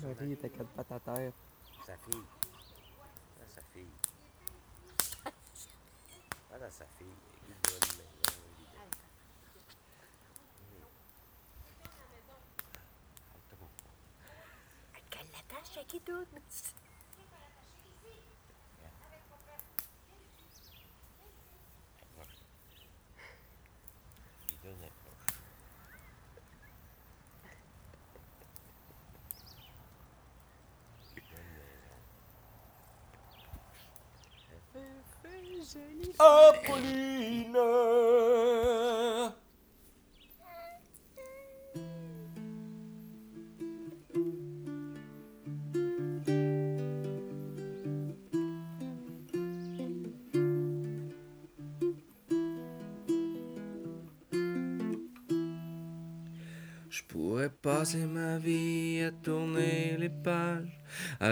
sûrement. il était quatre pattes à terre. Sa fille. Ah, sa fille. Ah, là, sa fille. Il est bonne maison. il est bon. Qu'elle l'attache à qui d'autre? Angélica. Ô, oh, polícia!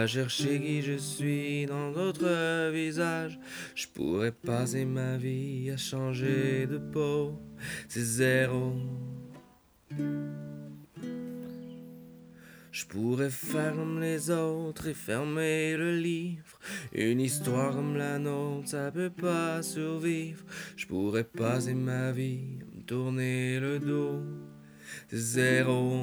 Chercher qui je suis dans d'autres visages. Je pourrais passer ma vie à changer de peau, c'est zéro. Je pourrais faire comme les autres et fermer le livre. Une histoire comme la nôtre, ça peut pas survivre. Je pourrais passer ma vie à me tourner le dos. C'est zéro.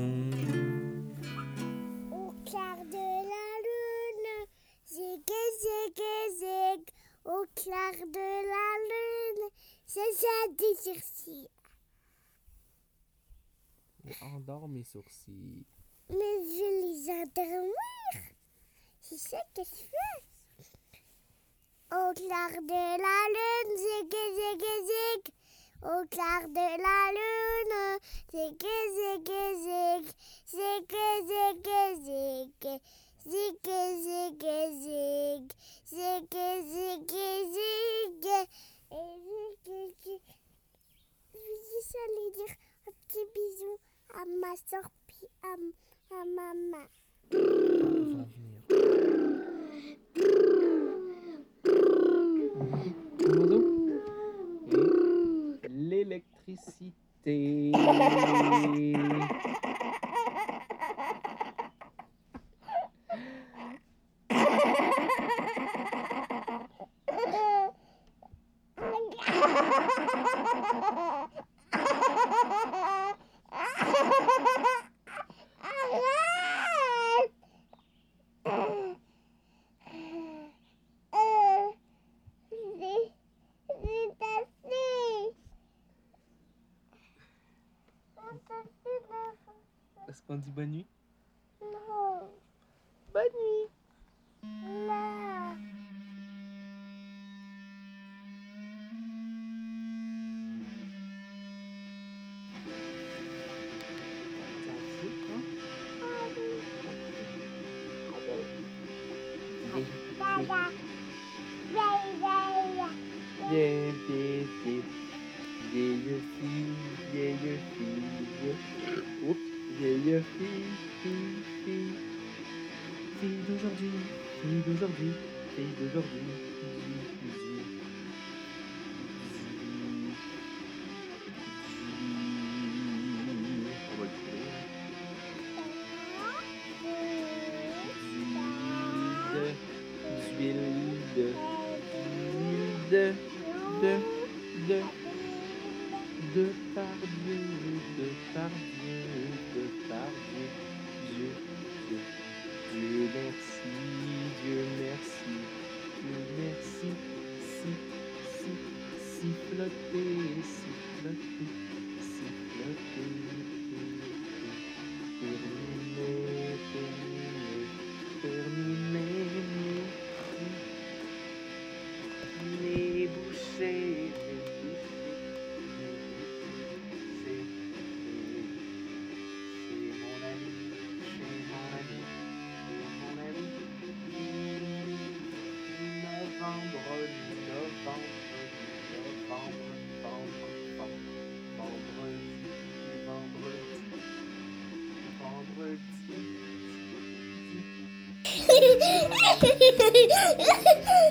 Ça des sourcils. Endors mes sourcils. Mais je les endormir. C'est ça que je fais? Au clair de la lune, zig zig zig. Au clair de la lune, zig zig zig. Zig zig zig. Zig zig zig. Zig zig zig. Et. Je vais juste aller dire un petit bisou à ma soeur puis à, à maman. L'électricité. Qu'on dit bonne nuit? Non, Bonne nuit. ハハハハ!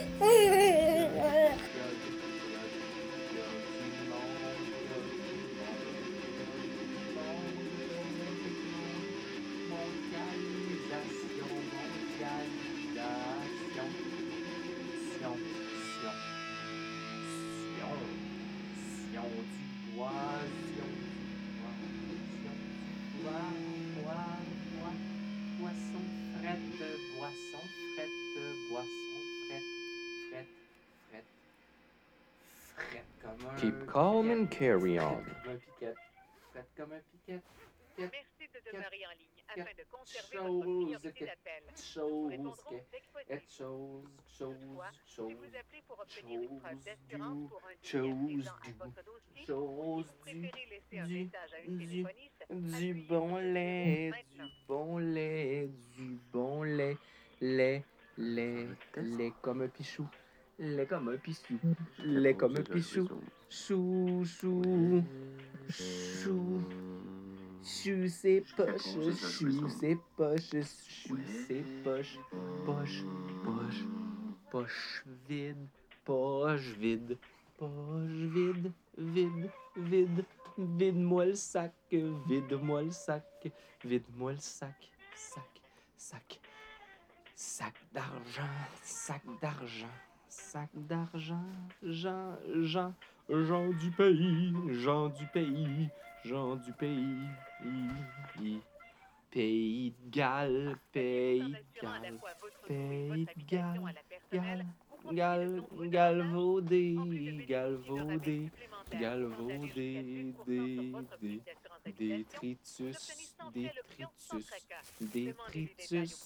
Piquet, carry on. comme un piquet, fret comme un piquet, Merci de demeurer en ligne afin de conserver chose votre priorité que- d'appel. Nous chose, répondrons que, dès que possible. et chose, chose, Toutefois, chose, Si vous appelez pour obtenir une preuve chose d'assurance du- pour un délai chose affligeant à du- votre dossier, chose vous du, préférez laisser un du- message à une du- téléphoniste, du appuyez bon lait, du bon lait, du bon lait, lait, lait, lait comme un pichou, lait comme un pichou, lait comme un pichou, chou, chou, chou, chou ses poches, chou ses poches, chou ses poches, poche, poche, poche vide, poche vide, poche vide, vide, vide, vide-moi le sac, vide-moi le sac, vide-moi le sac, sac, sac, sac d'argent, sac d'argent, sac d'argent, Jean, Jean, Jean du pays, Jean du pays, Jean du pays, pays de Galles, pays de Galles. pays de vous profitez Gal, galvaudé, galvaudé, galvaudé, pouvant aller jusqu'à 10% sur des, détritus, détritus, détritus,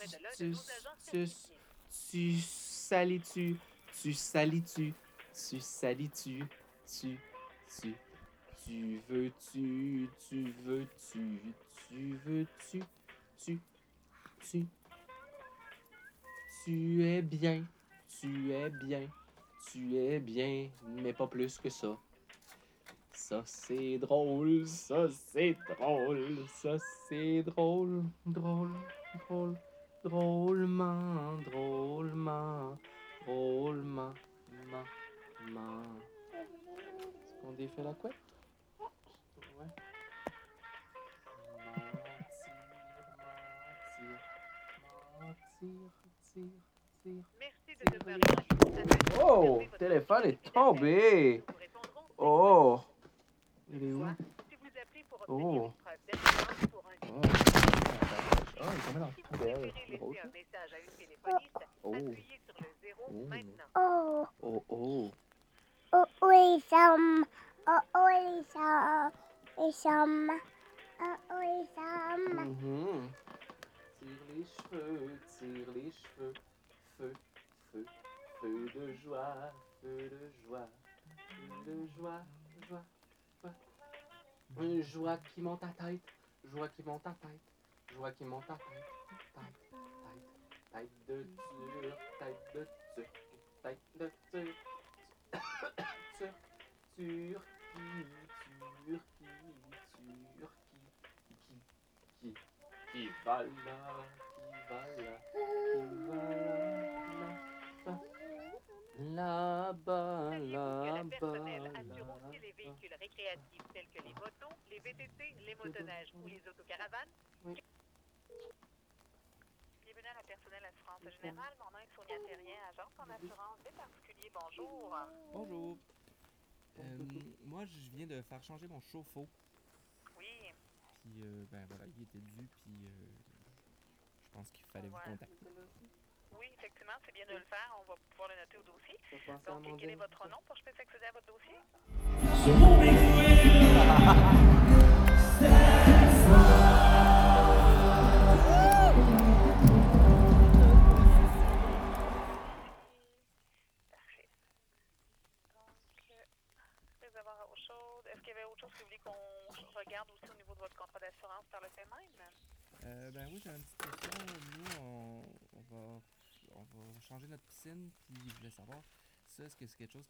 certifiés. tu salis-tu, tu salis-tu, tu salis-tu, tu, tu, tu veux-tu, tu veux-tu, tu veux-tu, tu, tu, tu es bien, tu es bien, tu es bien, mais pas plus que ça. Ça c'est drôle, ça c'est drôle, ça c'est drôle, drôle, drôle, drôlement, drôlement, drôlement, ma, ma. Est-ce qu'on défait la couette? Ouais. Merci de Oh, votre téléphone est tombé. Oh, il est où? Oh. d'assurance pour un Oh, oh, il est tombé dans poubelle. Oh. Zéro Oh. maintenant. Oh, Oh, oh. oh, oui, Sam. Oh, oui, Sam. Et Sam. Oh, oui, Sam. Mhm. Tire les cheveux, tire les cheveux. Feu, feu, feu de joie, feu de joie, feu de joie, joie, joie. Une joie qui monte à tête, joie qui monte à tête, joie qui monte à tête, tête, tête, tête de turc, tête de turc, tête de turc, turc, turquie, turquie, turquie, qui, qui, qui va là, qui va là, qui va là, là-bas, là-bas, aussi les véhicules récréatifs tels que les motos, les VTT, les motoneiges ou les autocaravanes? Oui. Bienvenue à la personnelle assurance générale. Mon nom est Sonia Terrien, agente en assurance des particuliers. Bonjour. Bonjour. Euh, moi, je viens de faire changer mon chauffe-eau. Oui, Puis, euh, ben voilà, il était dû, puis euh, je pense qu'il fallait vous contacter. oui, effectivement, c'est bien de le faire. On va pouvoir le noter au dossier. Donc, quel est votre nom pour que je puisse accéder à votre dossier? Parfait. Chose que vous voulez qu'on regarde aussi au niveau de votre contrat d'assurance par le fait même? Euh, ben oui, j'avais une petite question. Nous, on, on va, on va changer notre piscine, puis je voulais savoir, ça, est-ce que c'est quelque chose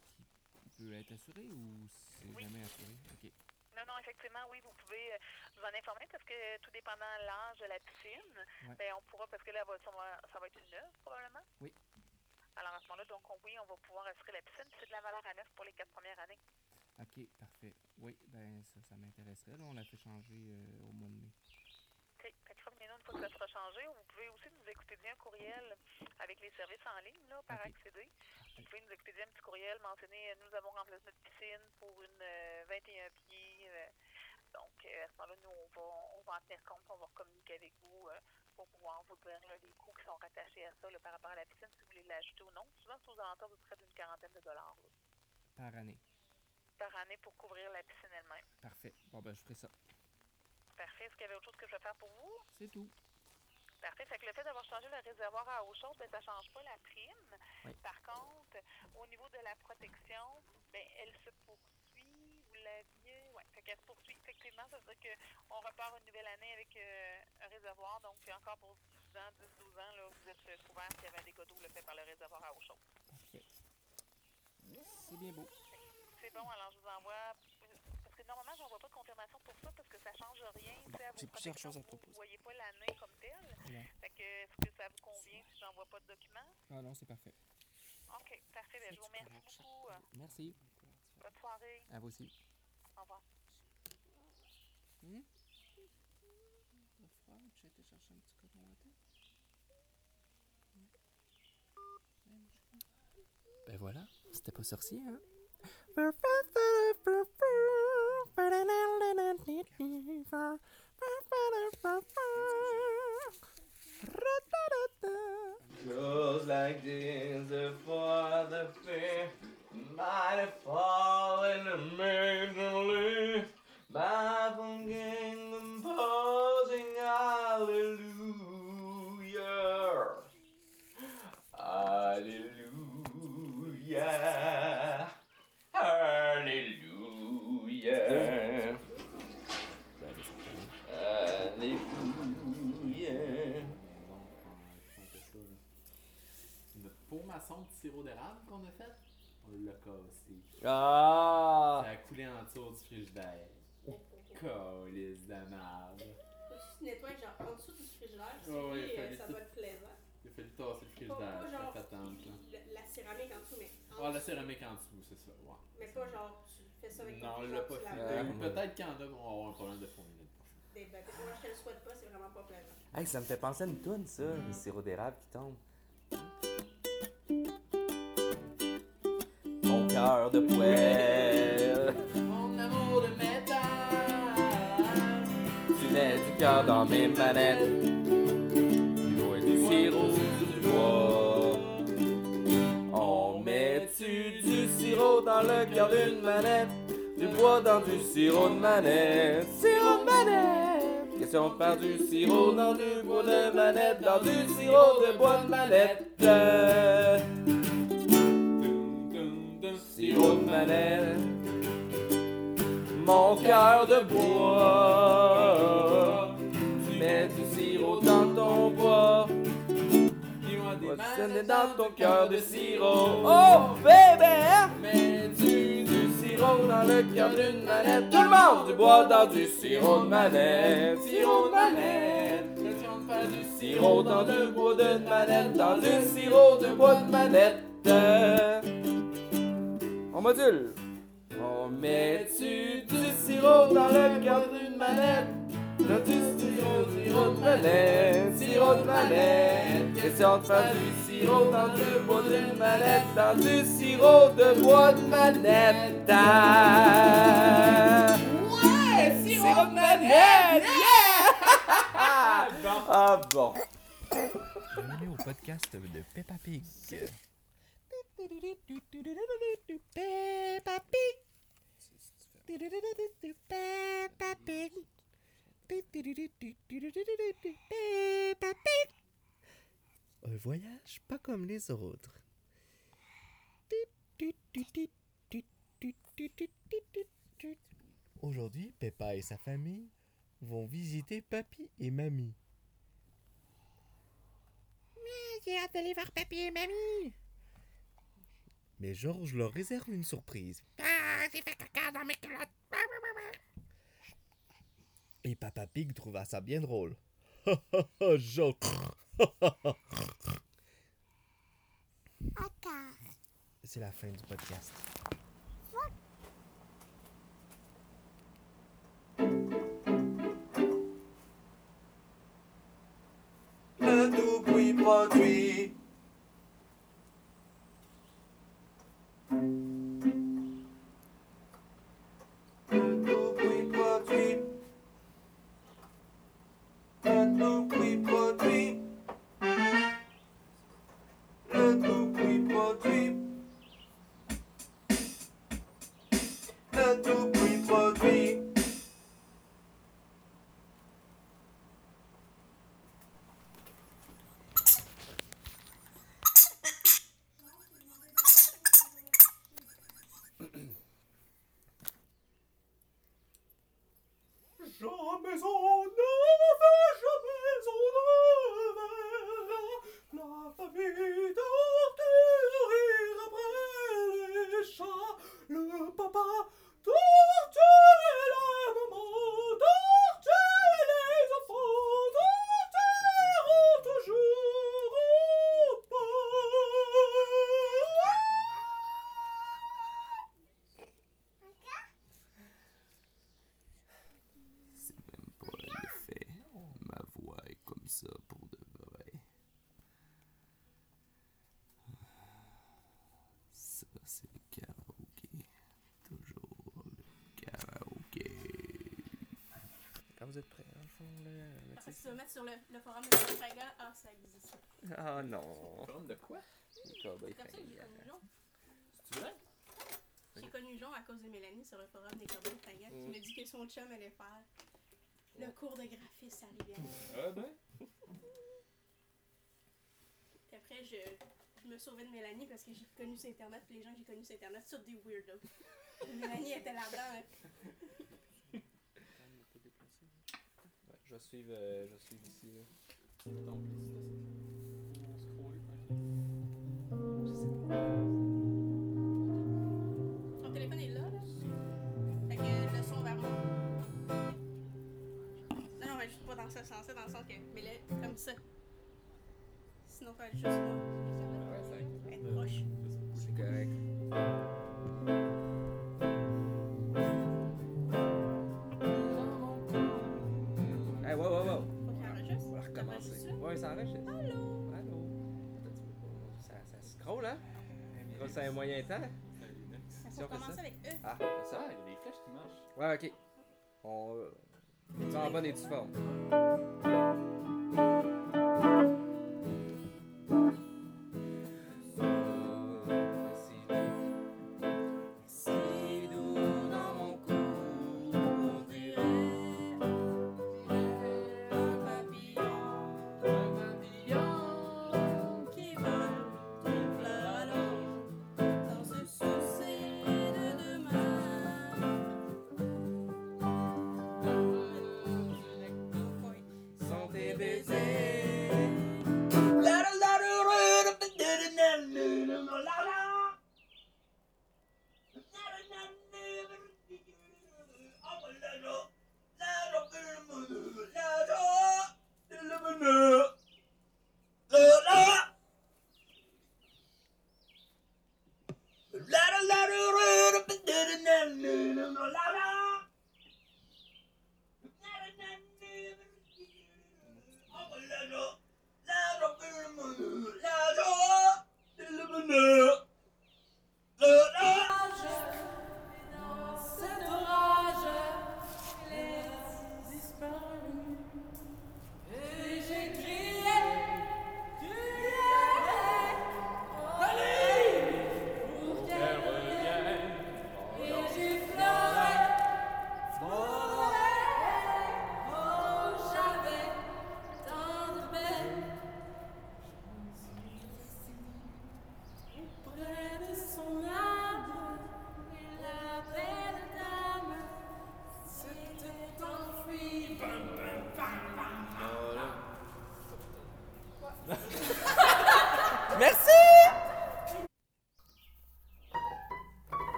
qui peut être assuré ou c'est Oui. jamais assuré? Ok. Non, non, effectivement, oui, vous pouvez euh, nous en informer parce que tout dépendant de l'âge de la piscine, Ouais. ben, on pourra, parce que là, ça va, être une neuve probablement. Oui. Alors à ce moment-là, donc on- oui, on va pouvoir assurer la piscine. C'est de la valeur à neuf pour les quatre premières années. Ok, parfait. Oui, ben ça, ça m'intéresserait. Là, on l'a fait changer euh, au mois de mai. OK. Fait que revenez-nous une fois que ça sera changé. Vous pouvez aussi nous expédier un courriel avec les services en ligne là, par accéder. Vous pouvez nous expédier un petit courriel mentionné euh, Nous avons remplacé notre piscine pour une euh, 21 pieds. euh, donc, à ce moment-là, nous, on va, on va en tenir compte. On va communiquer avec vous pour pouvoir vous dire là, les coûts qui sont rattachés à ça là, par rapport à la piscine, si vous voulez l'ajouter ou non. Souvent, c'est aux alentours de près d'une quarantaine de dollars Par année. Par année pour couvrir la piscine elle-même. Parfait. Bon, ben, je ferai ça. Parfait. Est-ce qu'il y avait autre chose que je vais faire pour vous? C'est tout. Parfait. Fait que le fait d'avoir changé le réservoir à eau chaude, ben, ça ne change pas la prime. Oui. Par contre, au niveau de la protection, ben, elle se poursuit. Vous l'aviez. Oui, fait qu'elle se poursuit. Effectivement, ça veut dire qu'on repart une nouvelle année avec euh, un réservoir. Donc, encore pour 10 ans, 10, 12 ans, là, vous êtes euh, couvert s'il y avait un dégât d'eau le fait par le réservoir à eau chaude. Parfait. C'est bien beau. C'est bon, alors je vous envoie. Parce que normalement, je n'envoie pas de confirmation pour ça parce que ça change rien. Bon, j'ai plusieurs choses à te Vous proposer. ne voyez pas l'année comme telle. Ouais. Fait que, est-ce que ça vous convient si j'envoie pas de documents? Ah non, c'est parfait. OK, parfait. Ben, je vous remercie beaucoup. Euh, Merci. Bonne soirée. À vous aussi. Au revoir. Hum? T'as froid? J'ai été chercher un petit coton? Ben voilà, c'était pas sorcier, hein? Goes like this, the father fair might have fallen immediately by forgetting composing hallelujah. Hallelujah. Hallelujah. Hallelujah. Notre pot maçon de sirop d'érable qu'on a fait, on l'a cassé. Ah! Ça a coulé en dessous du frigidaire. Calice de merde. Tu nettoies genre en dessous du frigidaire, si Ouais, ouais, oui, euh, ça va être plaisant. Il a fallu tasser le frigidaire, pas ça genre fait attendre. la, la céramique en dessous, mais Ah, la céramique en dessous, c'est ça, ouais. Mais pas genre tu fais ça avec Non, on ton l'a pas fait. Peut-être qu'il y en a qui vont avoir un problème de prochaine. Des moi je te le souhaite pas, c'est vraiment pas plaisant. Hey, ça me fait penser à une toune, ça, le sirop d'érable qui tombe. Mon cœur de poêle, Mon amour de métal. tu mets du cœur dans mes manettes, du bois et du sirop du bois. Du sirop dans le cœur d'une manette, du bois dans du sirop de manette, sirop de manette. Question de faire du sirop dans du bois de manette, dans du sirop de bois de manette. Sirop de manette, mon cœur de bois. Dans ton cœur de sirop. Oh bébé! Mais Du, du sirop dans le cœur d'une manette? Tout le monde! Du bois dans du sirop de manette. Sirop de manette. Faire du Sirop dans le bois de manette. Dans du sirop de bois de manette. On module. On met-tu du sirop dans le cœur d'une manette? Dans du sirop, sirop de manette, sirop de manette. Question de faire du sirop dans le bois d'une manette, dans du sirop de bois de manette. Ah. Ouais, sirop de manette, yeah! Ah bon. Bienvenue au podcast de Peppa Pig. Peppa Pig. Peppa Pig. Un voyage pas comme les autres. Aujourd'hui, Peppa et sa famille vont visiter Papy et Mamie. J'ai hâte d'aller voir papy et mamie. Mais Georges leur réserve une surprise. Ah, j'ai fait caca dans mes culottes. Et Papa Pig trouva ça bien drôle. C'est la fin du podcast. Tout produit. 라면서 나 sur le, le forum de Santiago. Ah, ça existe. Ah non. Forum de quoi? C'est comme ça que j'ai connu Jean. C'est vrai? J'ai connu Jean à cause de Mélanie sur le forum des Cowboys Fringants qui Mm. me dit que son chum allait faire le cours de graphisme à Rivière. Ah ben. Puis après, je, je me sauvais de Mélanie parce que j'ai connu sur Internet. Puis les gens que j'ai connus sur Internet, tous des weirdos. Mélanie était là-dedans. hein. Ouais, je vais suivre, euh, je vais suivre ici. Là. Donc, on scroll Je sais pas. Ton téléphone est là, là? Fait que le son va moi. Non, non, mais juste pas dans ce sens-là, dans le sens que. Mais là, comme ça. Sinon, ça va être juste moi. Ouais, ça Être proche. C'est correct. C'est un moyen temps. Si on fait commencer ça. avec eux. Ah, Ah, ça? il y a des flèches qui marchent. Ouais, ok. On. On est en bonne et due forme. Merci!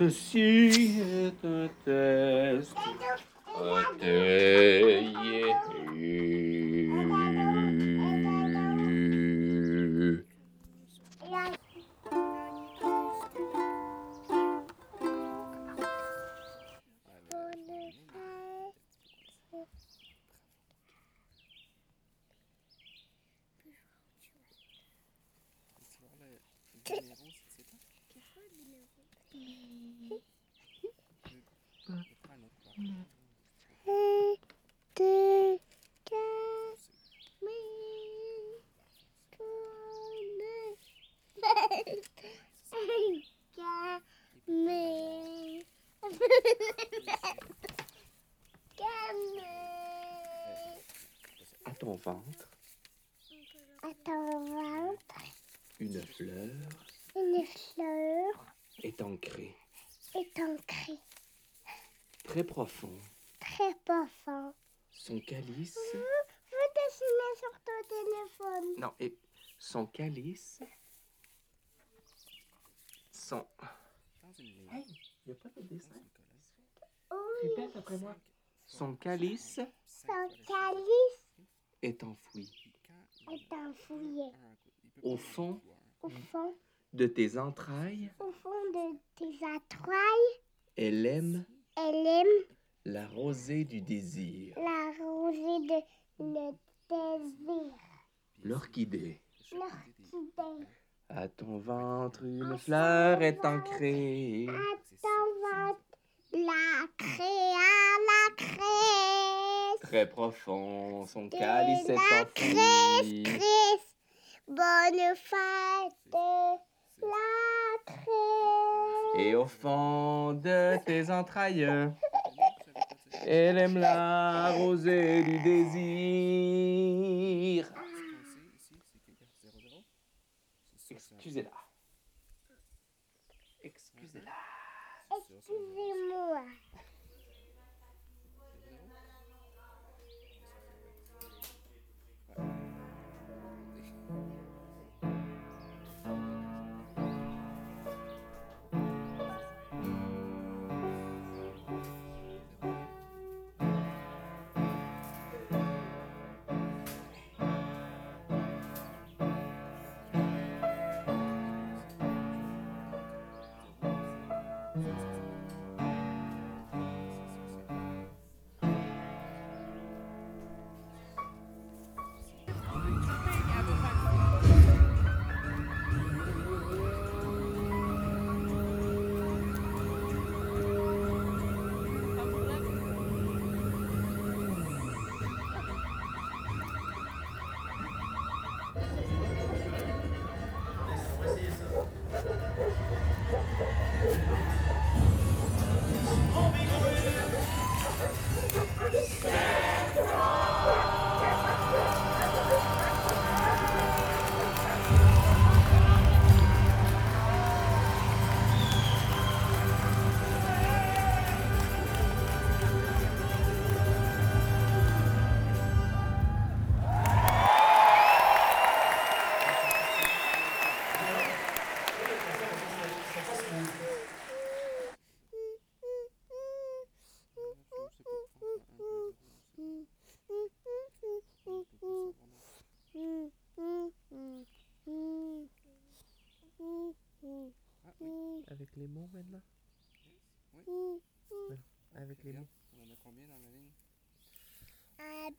Ceci est un test. Atelier. Tu fleur une fleur est ancrée, est ancrée très profond. très profond. Son calice. Vous dessinez sur ton téléphone. Non, et son calice. Son. Hey, il n'y a pas de dessin. Oui, Répète après moi. Son calice son calice est enfoui est enfoui Au fond. Au fond, de tes entrailles. au fond de tes entrailles. Elle aime Elle aime la rosée du désir. la rosée de le désir. L'orchidée. L'orchidée. À ton ventre, une fleur est ancrée. À ton ventre, la à la craie. Très profond, son calice est enfoui. Bonne fête, la. Et au fond de tes entrailles, elle aime la rosée du désir. Excusez-la. Excusez-la. Excusez-moi.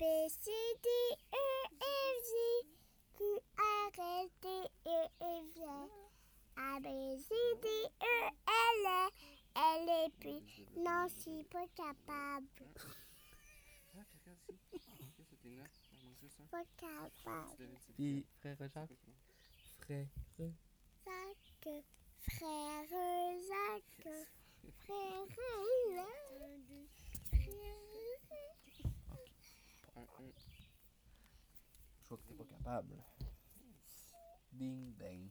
B, C, D, E, F, G, Q, R, S, T, E, F, G. A, B, C, D, E, L, L, et puis, non, je suis pas capable. Ah. Pas capable. Puis, frère Jacques. Frère. Jacques, frère Jacques, frère Jacques. Un, un. Je vois que t'es pas capable. Ding ding.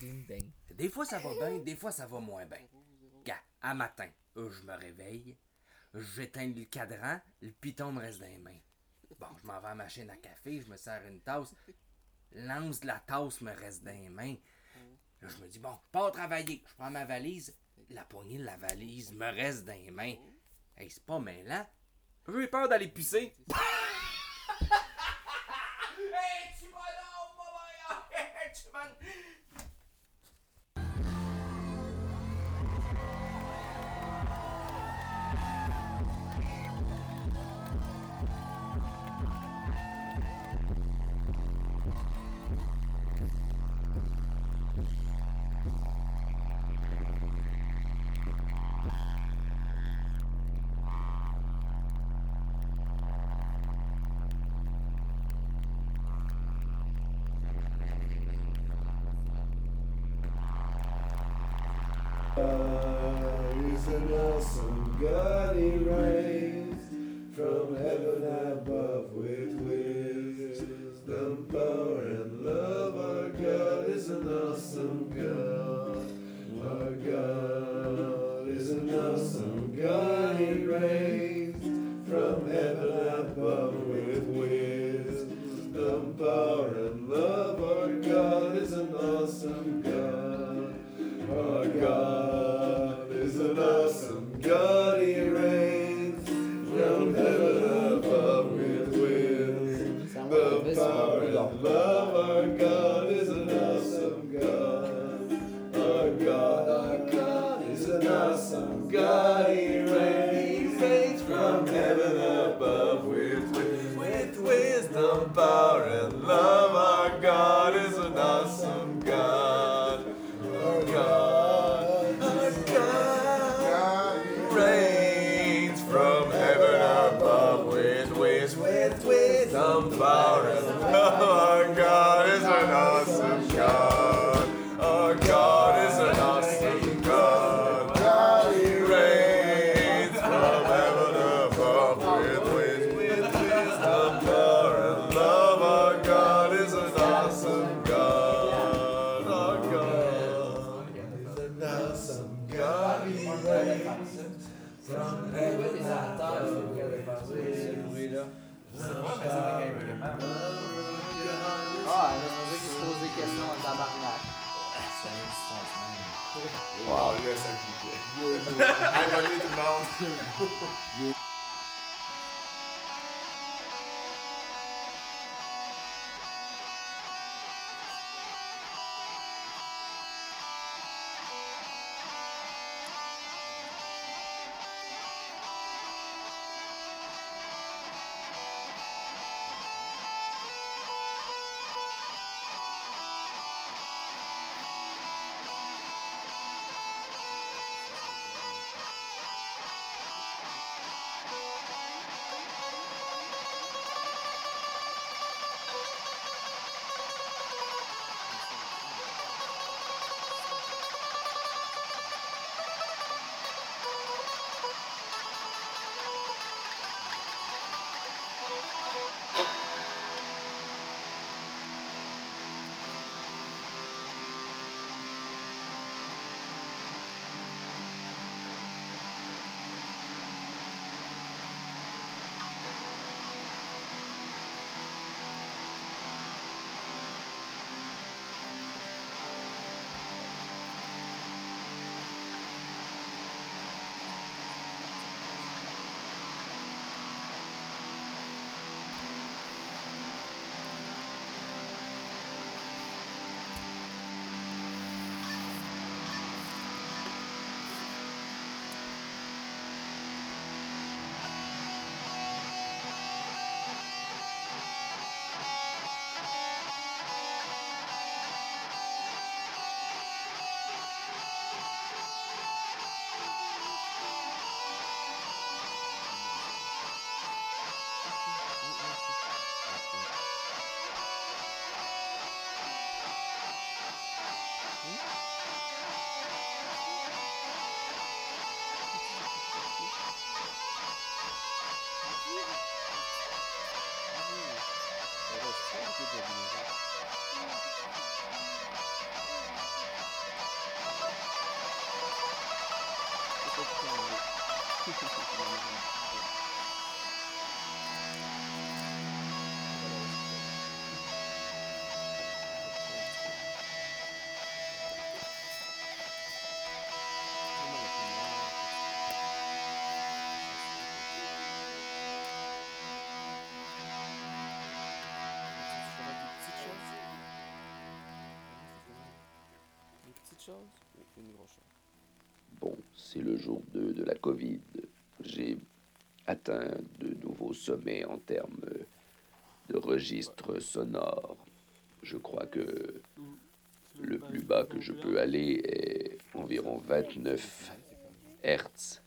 Ding ding. Des fois ça va bien, des fois ça va moins bien. Gars, à matin, euh, je me réveille, j'éteins le cadran, le piton me reste dans les mains. Bon, je m'en vais à la machine à café, je me sers une tasse, l'anse de la tasse me reste dans les mains. Là, je me dis, bon, je pars travailler, je prends ma valise, la poignée de la valise me reste dans les mains. Hey, c'est pas mêlant. J'ai peur d'aller pisser. Wow, you guys are good. Good. I don't need to bounce. Bon, c'est le jour 2 de la COVID. J'ai atteint de nouveaux sommets en termes de registres sonores. Je crois que le plus bas que je peux aller est environ 29 Hertz,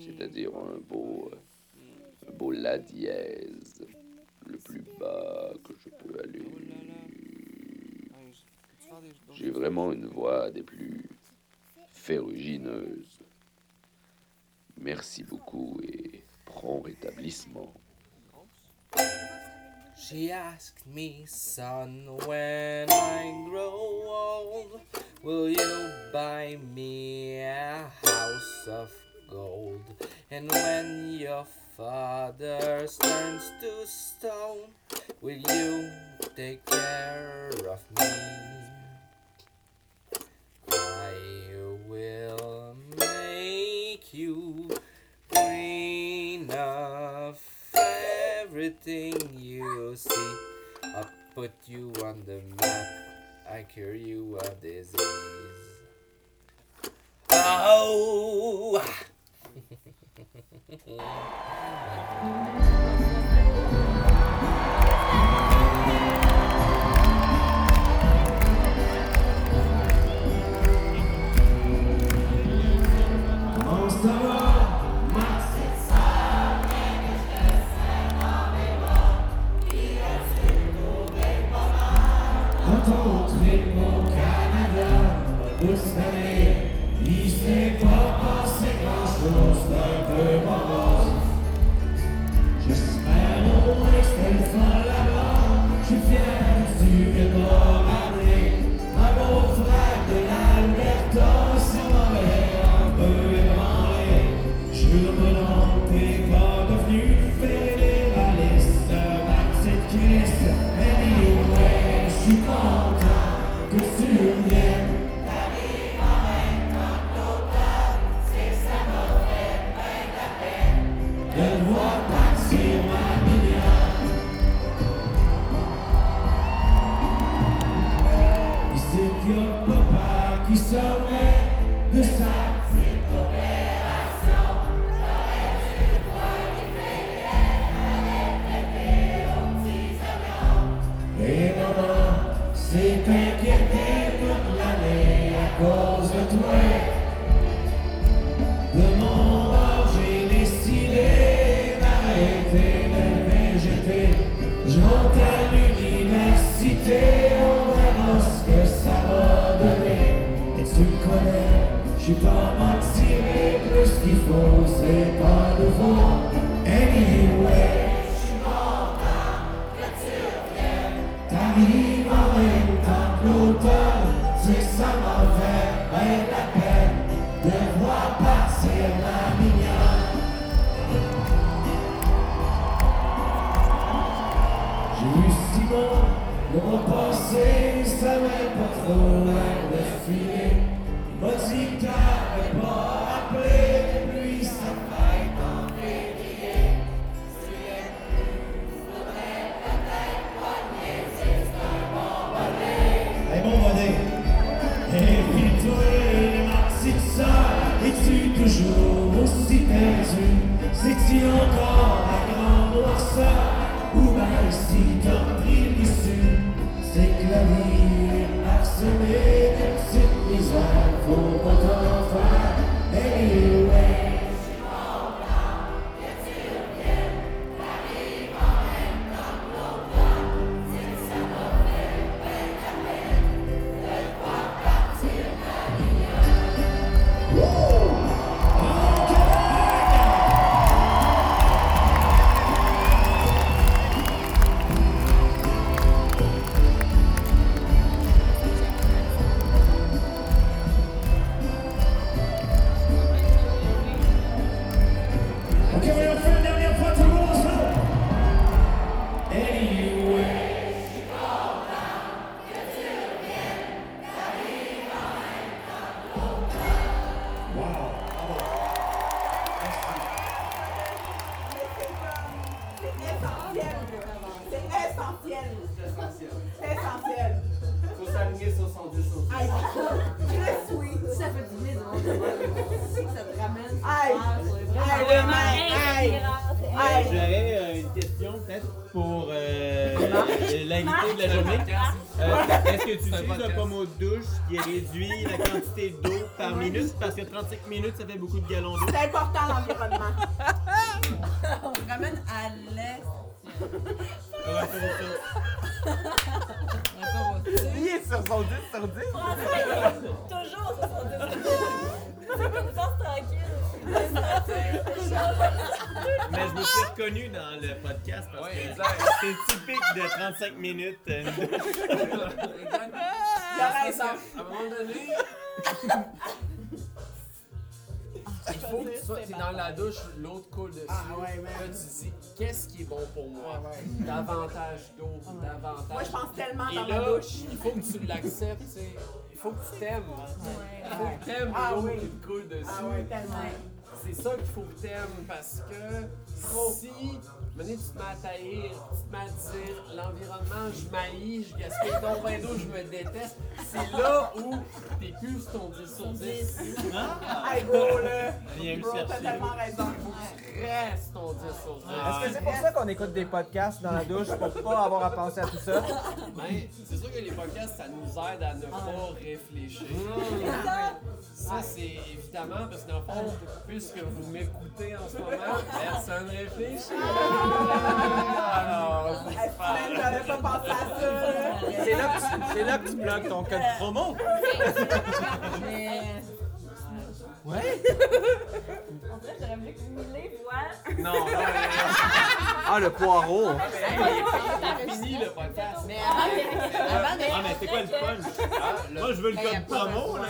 c'est-à-dire un beau, un beau La dièse. J'ai vraiment une voix des plus ferrugineuse. Merci beaucoup et prompt rétablissement. She asked me, son, when I grow old, will you buy me a house of gold? And when your father turns to stone, will you take care of me? will make you queen of everything you see. I put you on the map. I cure you of disease. Oh! me. pour euh, l'invité de la journée. Euh, est-ce que tu utilises un pommeau de douche qui réduit la quantité d'eau par minute? Parce que 35 minutes, ça fait beaucoup de gallons d'eau. C'est important l'environnement. On ramène à l'est. Il est sur son 10 sur 10. Toujours sur son 10 sur 10. C'est comme tranquille. Mais je me suis reconnu dans le podcast parce Ouais, que c'est typique de 35 minutes. Il a raison. À un moment donné, il faut que tu sois t'es dans la douche, l'autre coule dessus. Ah, ouais, man. Là, tu dis, qu'est-ce qui est bon pour moi? Davantage d'eau, davantage. Moi, je pense tellement Et dans là, ma douche. il faut que tu l'acceptes, tu sais. Il faut que tu t'aimes. Il faut que tu aimes Ah l'eau oui. qui te coule dessus. Ah ouais, tellement. C'est ça qu'il faut que t'aimes parce que si, venez, tu te mets à taillir, tu te mets à dire l'environnement, je maillis, je gaspille ton bain d'eau, je me déteste, c'est là où t'es plus sur ton 10 sur 10. Hey, bro, là. Viens me Bro, t'as tellement raison. Tu restes ton 10 sur 10. Est-ce que c'est pour ça qu'on écoute des podcasts dans la douche pour pas avoir à penser à tout ça? Ben, c'est sûr que les podcasts, ça nous aide à ne pas réfléchir. Ça, c'est évidemment parce que dans le fond, puisque vous m'écoutez en ce moment, personne réfléchit. Alors, man, j'avais pas pensé à ça, là. C'est là, que tu- c'est là que tu bloques ton code promo. Mais. Ouais. En fait, j'aurais voulu que Miley voit. Non, non, Ah, le poireau. c'est fini le podcast. Mais avant. Ah, mais c'est quoi le punch? Moi, je veux le code promo, là.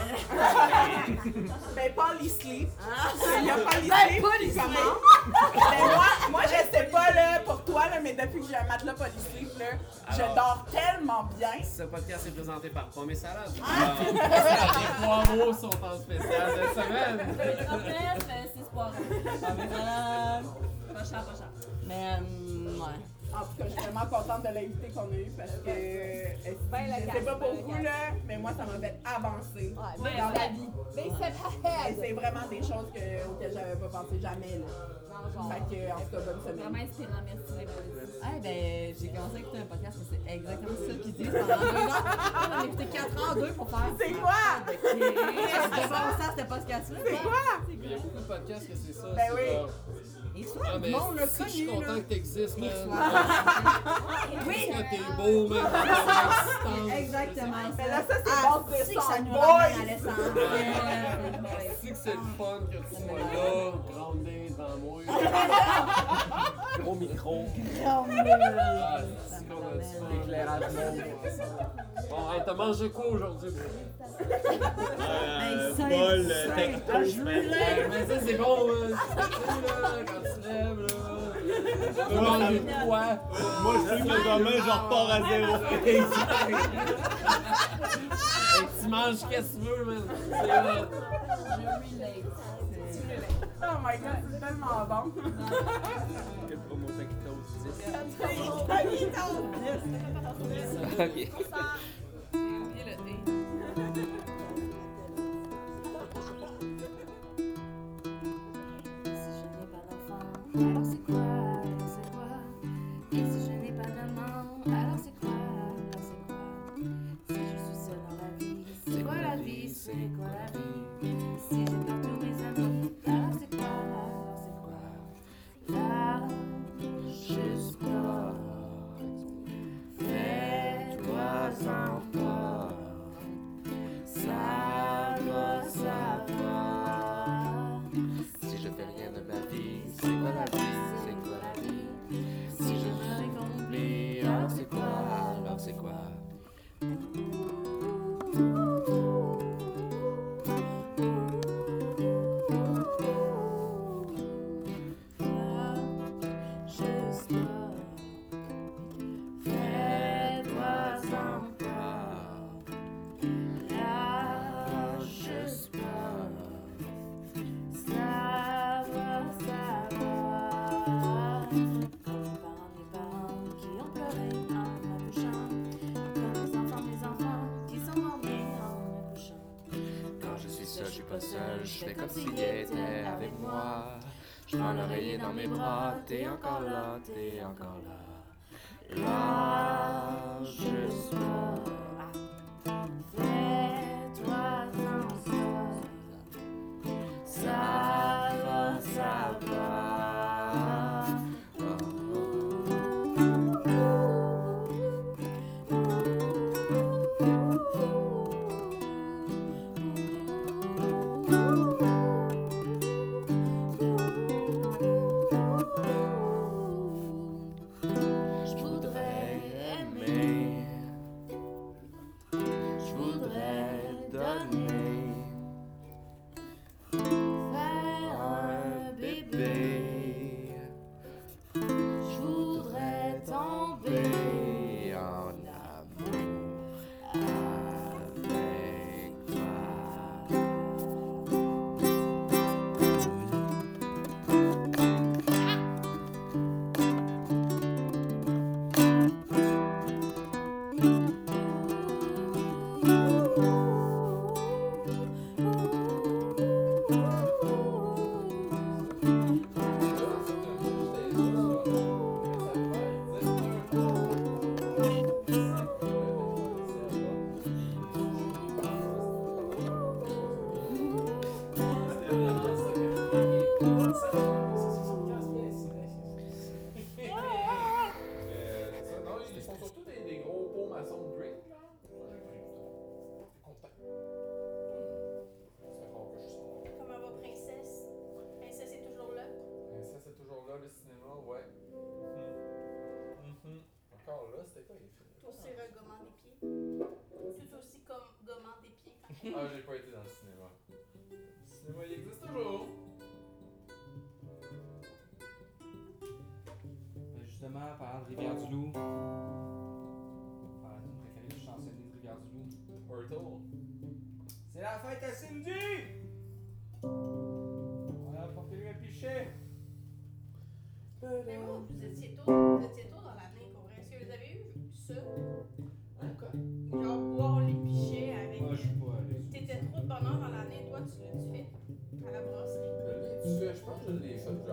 Ben, Paul, il sleep. Ah. Il y a Paul, il Ben, sleep. Mais moi, moi, je là, pour toi, là, mais depuis que j'ai un matelas sleep, là, je dors tellement bien. Ce podcast est présenté par Pomme et Salade. Les poireaux sont en spécial cette semaine. 39, 6 poireaux. Voilà. Pas cher, pas cher. Mais, euh, ouais. En tout cas, je suis vraiment contente de l'invité qu'on a eu parce que euh, Ben, je sais pas pour ben, vous, là, mais moi, ça m'a fait avancer Ouais, dans ben, la vie. Ben, c'est Et c'est vraiment des choses que, auxquelles j'avais pas pensé jamais. Là. Fait que, en tout cas, bonne semaine. Vraiment inspirant, merci. Ah, ben, j'ai commencé à écouter un podcast, mais c'est exactement ça qu'ils disent pendant deux ans. On a écouté quatre ans, deux pour faire. C'est quoi? C'était bon ça, c'était pas ce cas-là. C'est quoi? Il y a beaucoup de podcasts que c'est ça. Ben c'est oui. Ah, mais l'a je suis là. content que t'existes, man. Oui. Parce que t'es beau, man. assistance. Exactement. Mais là, ça, c'est Ah, bon, c'est c'est que ça ça, nous boy. ramène à l'essence. C'est que c'est le fun que tu sois là, groundé devant moi. Gros micro. Ah, c'est du Éclairage monde. Bon, hey, t'as mangé quoi aujourd'hui? Euh, ça, euh, ah, texto. Hey, mais ça, c'est bon. Tu sais, là, quand tu lèves, là. Tu peux manger de quoi? Moi, je sais que demain, je repars à zéro. Tu manges qu'est-ce que tu veux, man. C'est là. Oh my god, c'est tellement bon. Quel promo Taquitos 10. Ok. Alors c'est quoi? Je fais comme s'il était avec moi. Je prends l'oreiller dans mes bras, t'es encore là, t'es encore là. Là, je suis.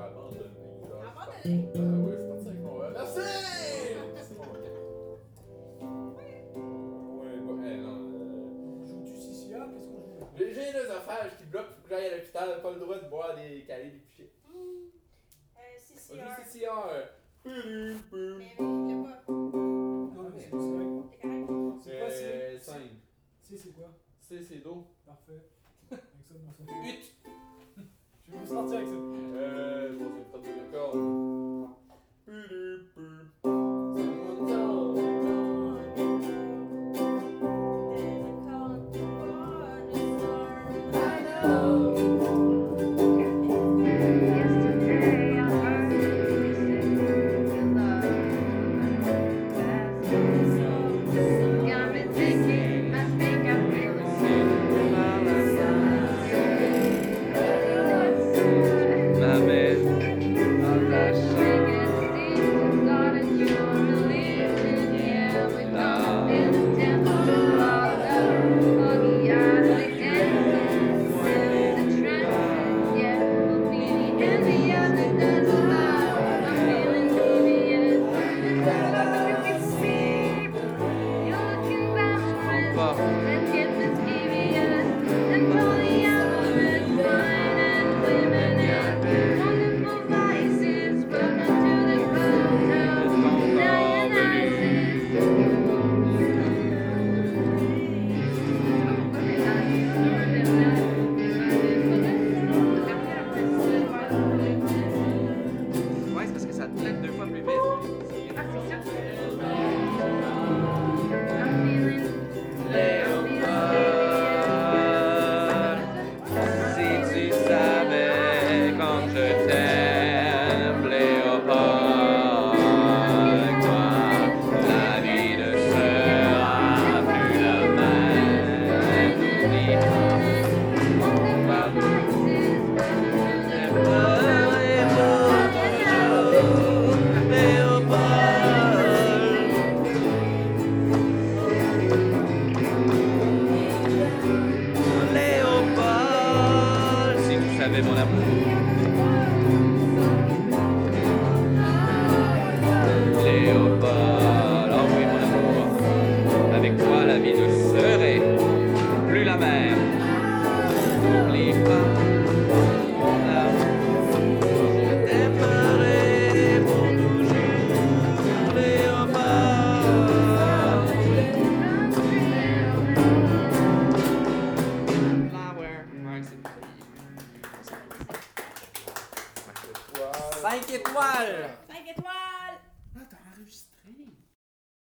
abandonné. Abandonné? Oui, c'est parti. Merci! Qu'est-ce qu'on joue? J'ai les affaires qui bloquent, faut que à l'hôpital, pas le droit de boire des calés des CCR. C'est 5. C, c'est quoi? C, c'est Do. Parfait. Avec ça, 8! Je vais me sortir avec ça.